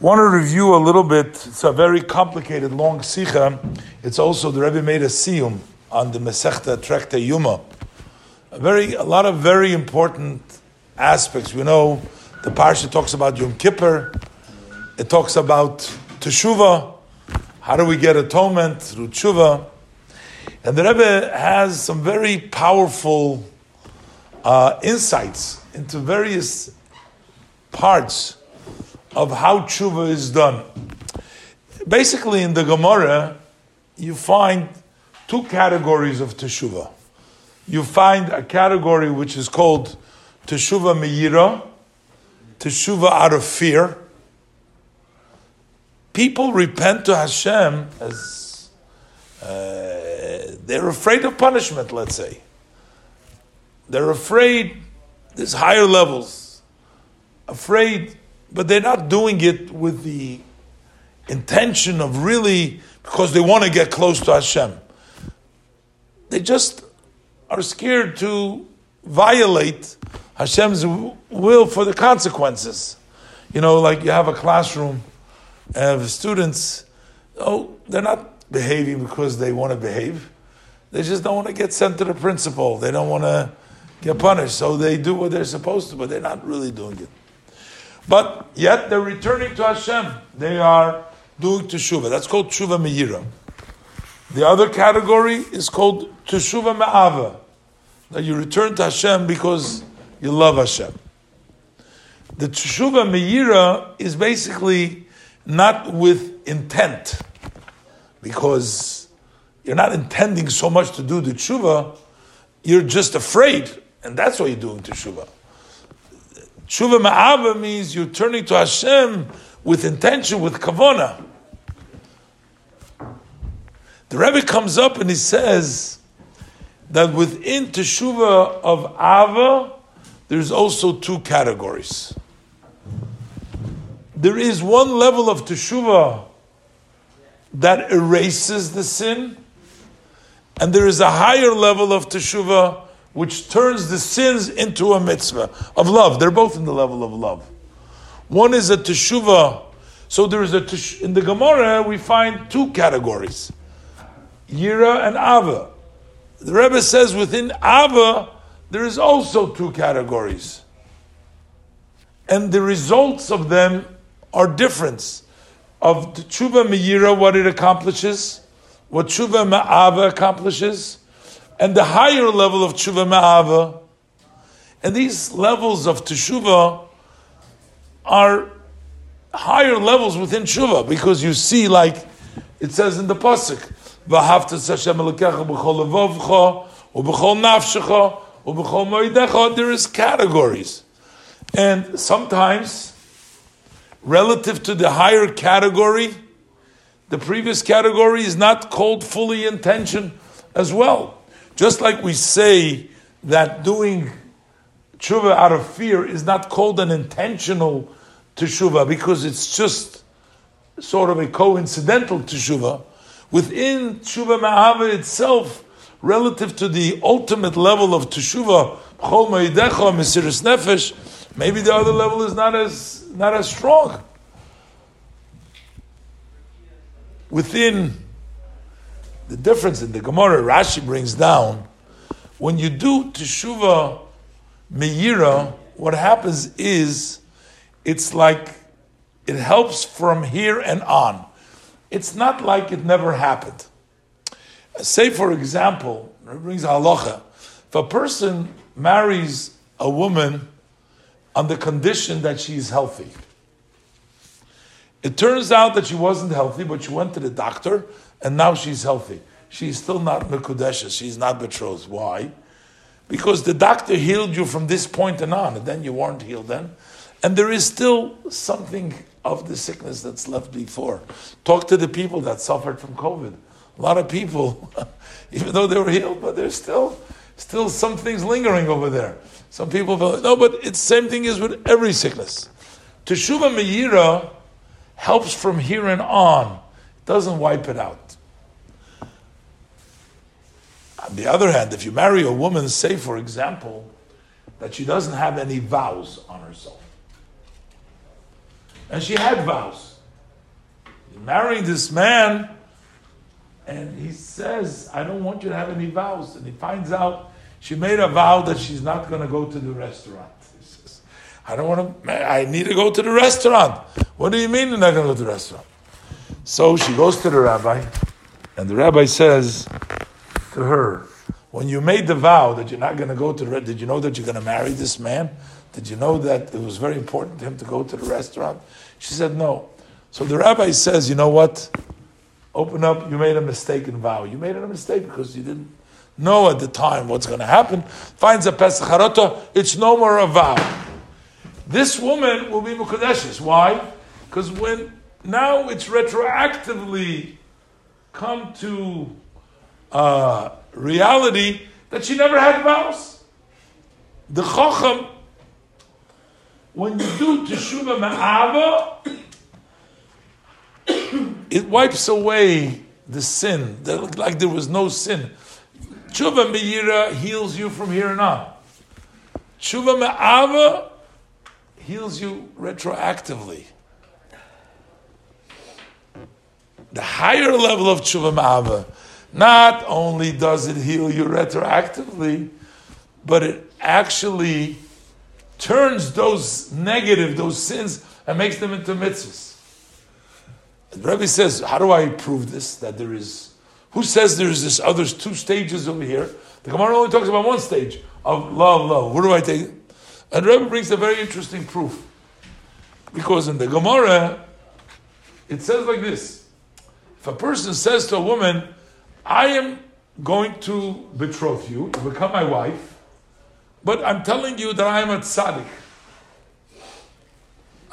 Want to review a little bit. It's a very complicated, long sikha. It's also the Rebbe made a siyum on the Masechta Tractate Yuma. A very, a lot of very important aspects. We know the parsha talks about Yom Kippur. It talks about teshuva. How do we get atonement through teshuva? And the Rebbe has some very powerful uh, insights into various parts of how tshuva is done. Basically, in the Gemara, you find two categories of teshuva. You find a category which is called teshuva meira, teshuva out of fear. People repent to Hashem as uh, they're afraid of punishment. Let's say they're afraid. There's higher levels. Afraid but they're not doing it with the intention of really because they want to get close to Hashem. They just are scared to violate Hashem's will for the consequences. You know, like you have a classroom of students, oh, they're not behaving because they want to behave. They just don't want to get sent to the principal. They don't want to get punished. So they do what they're supposed to, but they're not really doing it. But yet they're returning to Hashem. They are doing teshuva. That's called teshuva meira. The other category is called teshuva me'ava. That you return to Hashem because you love Hashem. The teshuva meira is basically not with intent, because you're not intending so much to do the teshuva. You're just afraid, and that's why you're doing teshuva. Shuva Ma'ava means you're turning to Hashem with intention, with kavona. The Rebbe comes up and he says that within Teshuva of Ava, there's also two categories. There is one level of Teshuva that erases the sin, and there is a higher level of Teshuva which turns the sins into a mitzvah of love. They're both in the level of love. One is a teshuva. So there is a tesh- in the Gemara we find two categories, yira and ava. The Rebbe says within ava there is also two categories, and the results of them are different. Of tshuva miyira, what it accomplishes, what tshuva ma'ava accomplishes, and the higher level of tshuva ma'ava. And these levels of teshuva are higher levels within tshuva because you see, like it says in the pasuk, "V'haftas Hashem Elokecha b'chol u'b'chol nafshecha u'b'chol moedecha." There is categories, and sometimes relative to the higher category, the previous category is not called fully intention as well. Just like we say that doing tshuva out of fear is not called an intentional teshuva because it's just sort of a coincidental teshuva. Within tshuva ma'ava itself, relative to the ultimate level of teshuva, chol ma'idecha, nefesh, maybe the other level is not as not as strong. Within the difference in the Gemara, Rashi brings down, when you do teshuva meira, what happens is it's like it helps from here and on. It's not like it never happened. Say, for example, it brings halacha. If a person marries a woman on the condition that she's healthy, it turns out that she wasn't healthy, but she went to the doctor and now she's healthy. She's still not Mekudesha, she's not betrothed. Why? Because the doctor healed you from this point and on, and then you weren't healed then. And there is still something of the sickness that's left before. Talk to the people that suffered from COVID. A lot of people, even though they were healed, but there's still still some things lingering over there. Some people feel, no, but it's same thing as with every sickness. Teshuva Meira helps from here and on. Doesn't wipe it out. On the other hand, if you marry a woman, say for example, that she doesn't have any vows on herself. and she had vows. Marrying this man, and he says, I don't want you to have any vows. And he finds out she made a vow that she's not going to go to the restaurant. He says, I don't want to, I need to go to the restaurant. What do you mean you're not going to go to the restaurant? So she goes to the rabbi, and the rabbi says to her, when you made the vow that you're not going to go to the, did you know that you're going to marry this man? Did you know that it was very important to him to go to the restaurant? She said, no. So the rabbi says, you know what? Open up, you made a mistaken vow. You made a mistake because you didn't know at the time what's going to happen. Finds a Pesach Charata, it's no more a vow. This woman will be Mukadeshes. Why? Because when now it's retroactively come to uh, reality that she never had vows. The Chacham, when you do Teshuvah Ma'ava, it wipes away the sin. Like there was no sin. Tshuva Me'ira heals you from here on on. Tshuva Ma'ava heals you retroactively. The higher level of Tshuva Ma'ava not only does it heal you retroactively, but it actually turns those negative, those sins, and makes them into mitzvahs. The Rebbe says, how do I prove this? That there is, who says there's this other two stages over here? The Gemara only talks about one stage of love, love. Where do I take it? And Rebbe brings a very interesting proof. Because in the Gemara, it says like this. If a person says to a woman, I am going to betroth you, to become my wife, but I'm telling you that I am a tzaddik.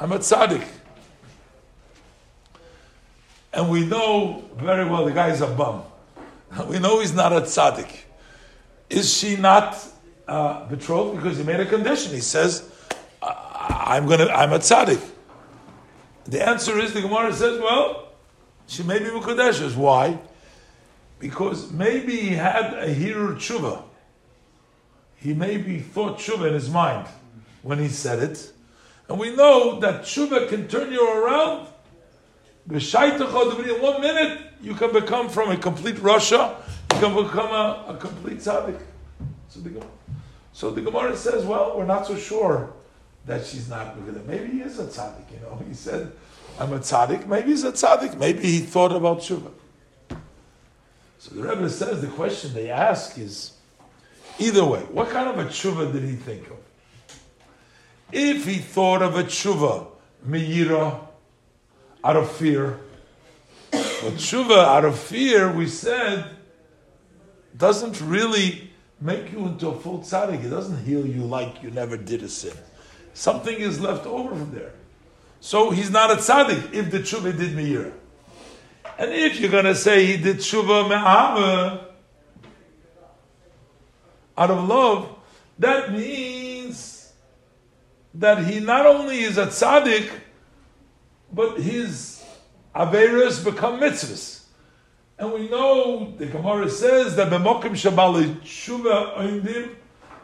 I'm a tzaddik. And we know very well the guy is a bum. We know he's not a tzaddik. Is she not uh, betrothed because he made a condition? He says, "I'm gonna, I'm a tzaddik." The answer is the Gemara says, "Well, she may be mukadeshes. Why? because maybe he had a hirhur tshuva. He maybe thought tshuva in his mind when he said it. And we know that tshuva can turn you around. In one minute, you can become from a complete rasha, you can become a, a complete tzaddik. So the, so the Gemara says, well, we're not so sure that she's not Maybe he is a tzaddik, you know. He said, I'm a tzaddik. Maybe he's a tzaddik. Maybe he thought about tshuva. So the Rebbe says the question they ask is either way, what kind of a tshuva did he think of? If he thought of a tshuva, miyira, out of fear, but tshuva out of fear, we said, doesn't really make you into a full tzaddik. It doesn't heal you like you never did a sin. Something is left over from there. So he's not a tzaddik if the tshuva did miyira. And if you're going to say he did tshuva me'ava out of love, that means that he not only is a tzaddik, but his averas become mitzvahs. And we know the Gemara says that b'mokim shabali tshuva oindim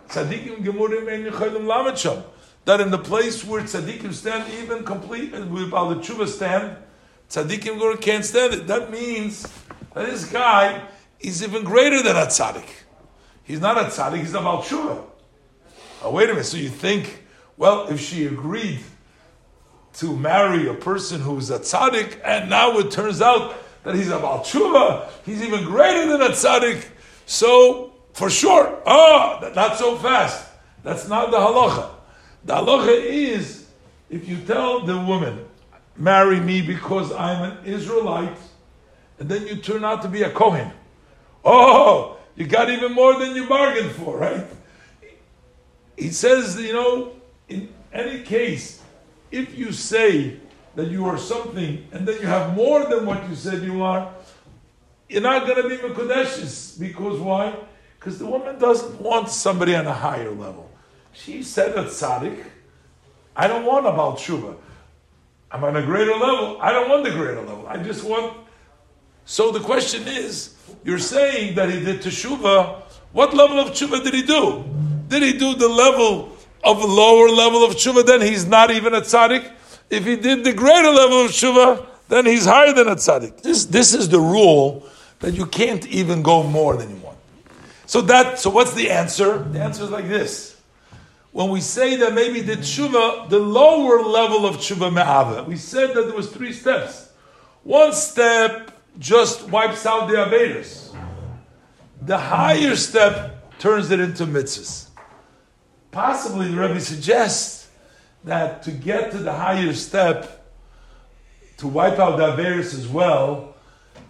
tzaddikim gemurim en yichayim lamet That in the place where tzaddikim stand, even complete, uh, and while the tshuva stand, Tzaddikim can't stand it. That means that this guy is even greater than a tzaddik. He's not a tzaddik, he's a Baal Tshuva. Oh, wait a minute, so you think, well, if she agreed to marry a person who's a tzaddik, and now it turns out that he's a Baal Tshuva, he's even greater than a tzaddik, so for sure, oh, not so fast. That's not the halacha. The halacha is if you tell the woman, marry me because I'm an Israelite, and then you turn out to be a Kohen. Oh, you got even more than you bargained for, right? He says, you know, in any case, if you say that you are something and then you have more than what you said you are, you're not going to be Mekudeshes. Because why? Because the woman doesn't want somebody on a higher level. She said a tzaddik. I don't want a Baal Tshuva. I'm on a greater level. I don't want the greater level. I just want. So the question is, you're saying that he did teshuva. What level of teshuva did he do? Did he do the level of lower level of teshuva? Then he's not even a tzaddik. If he did the greater level of tshuva, then he's higher than a tzaddik. This, this is the rule that you can't even go more than you want. So that, so what's the answer? The answer is like this. When we say that maybe the tshuva, the lower level of tshuva me'ava, we said that there was three steps. One step just wipes out the Averas. The higher step turns it into mitzvahs. Possibly the Rebbe suggests that to get to the higher step, to wipe out the Averas as well,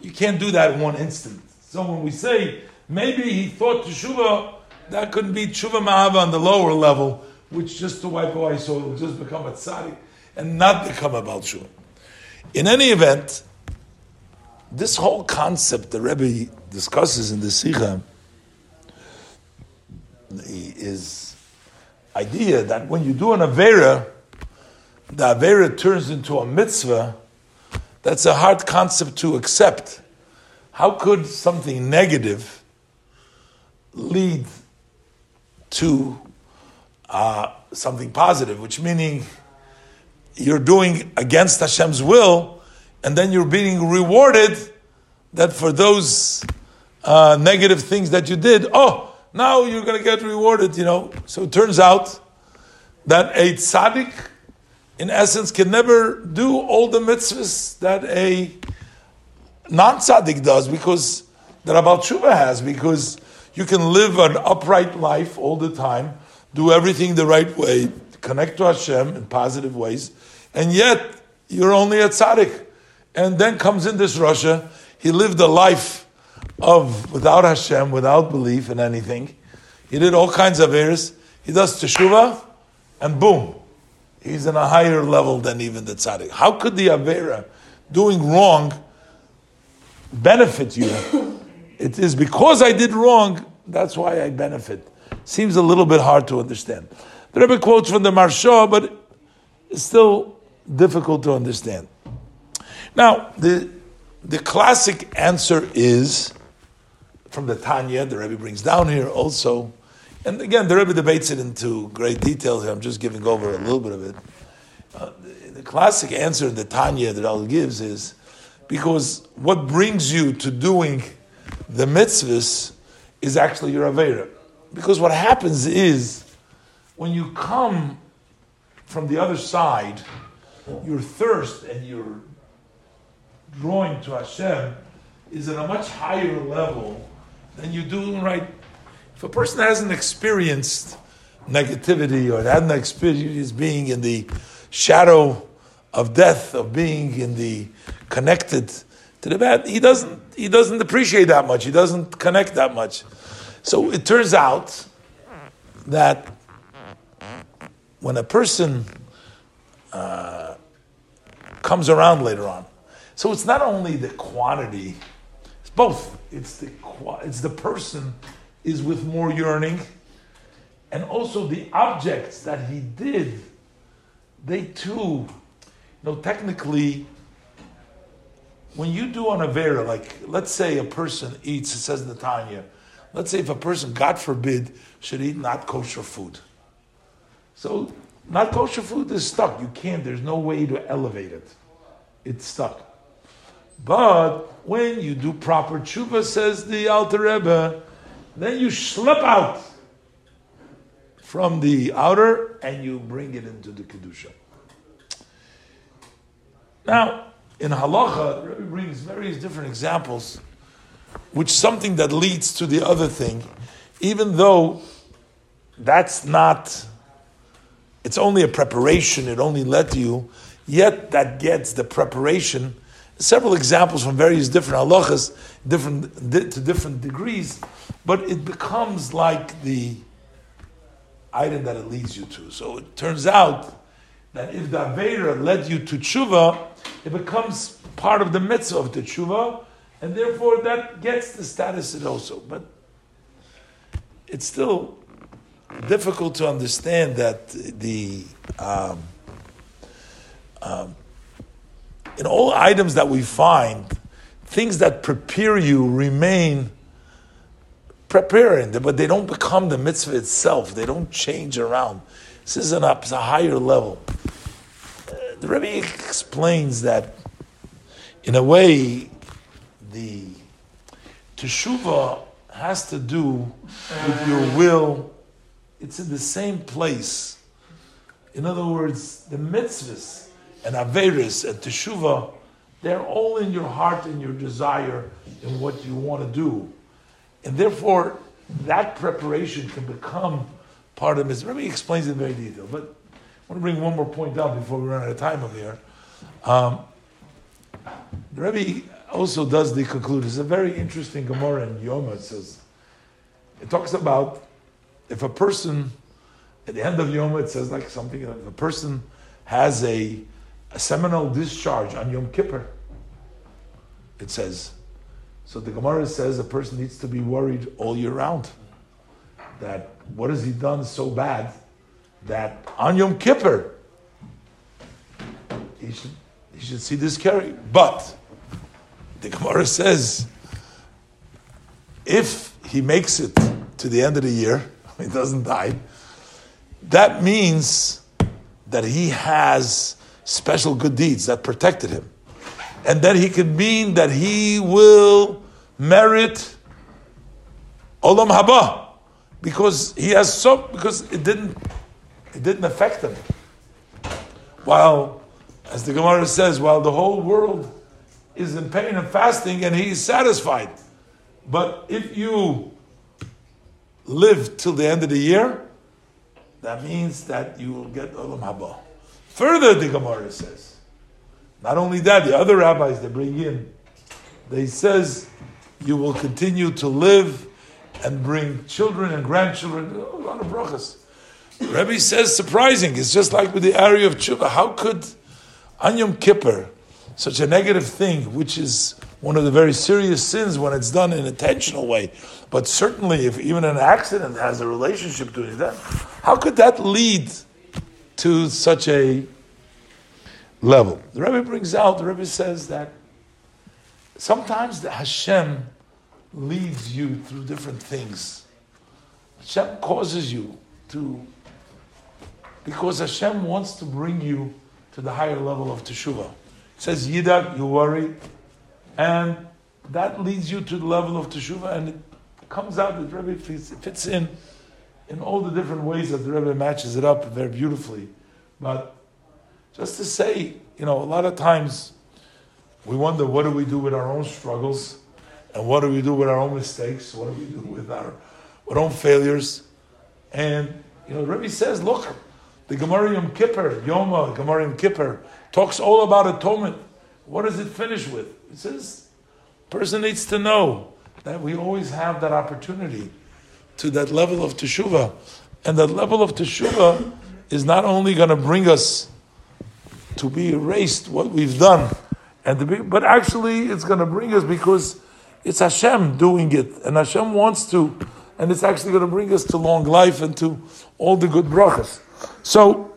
you can't do that in one instant. So when we say maybe he thought teshuva, that couldn't be teshuva ma'ava on the lower level, which just to wipe away, so it will just become a tzaddik and not become a Baal Tshuva. In any event, this whole concept the Rebbe discusses in the Sikha is idea that when you do an Avera, the Avera turns into a mitzvah, that's a hard concept to accept. How could something negative lead to uh, something positive, which meaning you're doing against Hashem's will, and then you're being rewarded that for those uh, negative things that you did, oh, now you're going to get rewarded, you know. So it turns out that a tzaddik, in essence, can never do all the mitzvahs that a non tzaddik does because that Abal Tshuva has, because you can live an upright life all the time, do everything the right way, connect to Hashem in positive ways, and yet you're only a tzaddik. And then comes in this rasha, he lived a life of without Hashem, without belief in anything. He did all kinds of errors. He does teshuvah, and boom, he's in a higher level than even the tzaddik. How could the avera doing wrong benefit you? It is because I did wrong. That's why I benefit. Seems a little bit hard to understand. The Rebbe quotes from the Maharsha, but it's still difficult to understand. Now, the the classic answer is from the Tanya, the Rebbe brings down here also, and again, the Rebbe debates it into great detail here. I'm just giving over a little bit of it. Uh, the, the, classic answer in the Tanya that Allah gives is because what brings you to doing the mitzvahs is actually your Avera. Because what happens is when you come from the other side, your thirst and your drawing to Hashem is at a much higher level than you do right. If a person hasn't experienced negativity or hasn't experienced being in the shadow of death, of being in the connected to the bad, he doesn't he doesn't appreciate that much. He doesn't connect that much. So it turns out that when a person uh, comes around later on, so it's not only the quantity, it's both. It's the it's the person is with more yearning, and also the objects that he did, they too, you know, technically, when you do an Avera, like let's say a person eats, it says in the Tanya, let's say if a person, God forbid, should eat not kosher food. So not kosher food is stuck. You can't, there's no way to elevate it. It's stuck. But when you do proper tshuva, says the Alter Rebbe, then you slip out from the outer and you bring it into the kedusha. Now, in halacha, Rebbe brings various different examples, which something that leads to the other thing, even though that's not. It's only a preparation. It only led to you. Yet that gets the preparation several examples from various different halachas, different to different degrees, but it becomes like the item that it leads you to. So it turns out that if the Avera led you to tshuva, it becomes part of the mitzvah of the tshuva, and therefore that gets the status it also. But it's still difficult to understand that the um, um, in all items that we find, things that prepare you remain preparing, but they don't become the mitzvah itself. They don't change around. This is an, a higher level. The Rebbe explains that, in a way, the teshuva has to do with your will. It's in the same place. In other words, the mitzvahs and averis and teshuva, they're all in your heart and your desire and what you want to do. And therefore, that preparation can become part of this. Rebbe explains it in very detail, but I want to bring one more point out before we run out of time over here. Um, the Rebbe also does the conclude. It's a very interesting Gemara in Yoma. It says, it talks about if a person, at the end of Yoma, it says like something, if a person has a, a seminal discharge on Yom Kippur, it says, so the Gemara says a person needs to be worried all year round. That what has he done so bad that on Yom Kippur he should he should see this keri. But the Gemara says if he makes it to the end of the year, he doesn't die, that means that he has special good deeds that protected him. And then he could mean that he will merit Olam Haba because he has so because it didn't it didn't affect them. While, as the Gemara says, while the whole world is in pain and fasting and he is satisfied. But if you live till the end of the year, that means that you will get Olam Haba. Further, the Gemara says, not only that, the other rabbis they bring in, they says you will continue to live and bring children and grandchildren, a lot of brachas. Rebbe says surprising. It's just like with the area of tshuva. How could Anyom Kippur, such a negative thing, which is one of the very serious sins when it's done in an intentional way, but certainly if even an accident has a relationship to it, how could that lead to such a level? The Rebbe brings out, the Rebbe says that sometimes the Hashem leads you through different things. Hashem causes you to because Hashem wants to bring you to the higher level of teshuvah. It says yidag, you worry, and that leads you to the level of teshuvah, and it comes out that Rebbe fits, fits in in all the different ways that the Rebbe matches it up very beautifully. But just to say, you know, a lot of times we wonder what do we do with our own struggles, and what do we do with our own mistakes, what do we do with our, our own failures, and you know, Rebbe says, look, the Gemara Yom Kippur, Yoma, Gemara Yom Kippur, talks all about atonement. What does it finish with? It says, person needs to know that we always have that opportunity to that level of teshuvah. And that level of teshuvah is not only going to bring us to be erased what we've done, and be, but actually it's going to bring us because it's Hashem doing it, and Hashem wants to, and it's actually going to bring us to long life and to all the good brachas. So,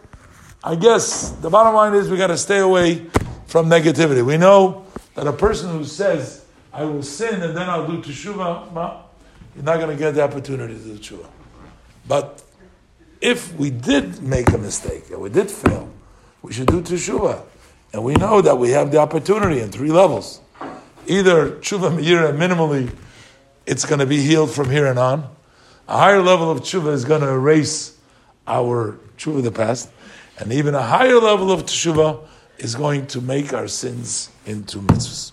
I guess the bottom line is we got to stay away from negativity. We know that a person who says, I will sin and then I'll do teshuvah, well, you're not going to get the opportunity to do teshuvah. But if we did make a mistake and we did fail, we should do teshuvah. And we know that we have the opportunity in three levels. Either tshuva meira, minimally, it's going to be healed from here and on. A higher level of tshuva is going to erase our tshuva of the past, and even a higher level of tshuva is going to make our sins into mitzvahs.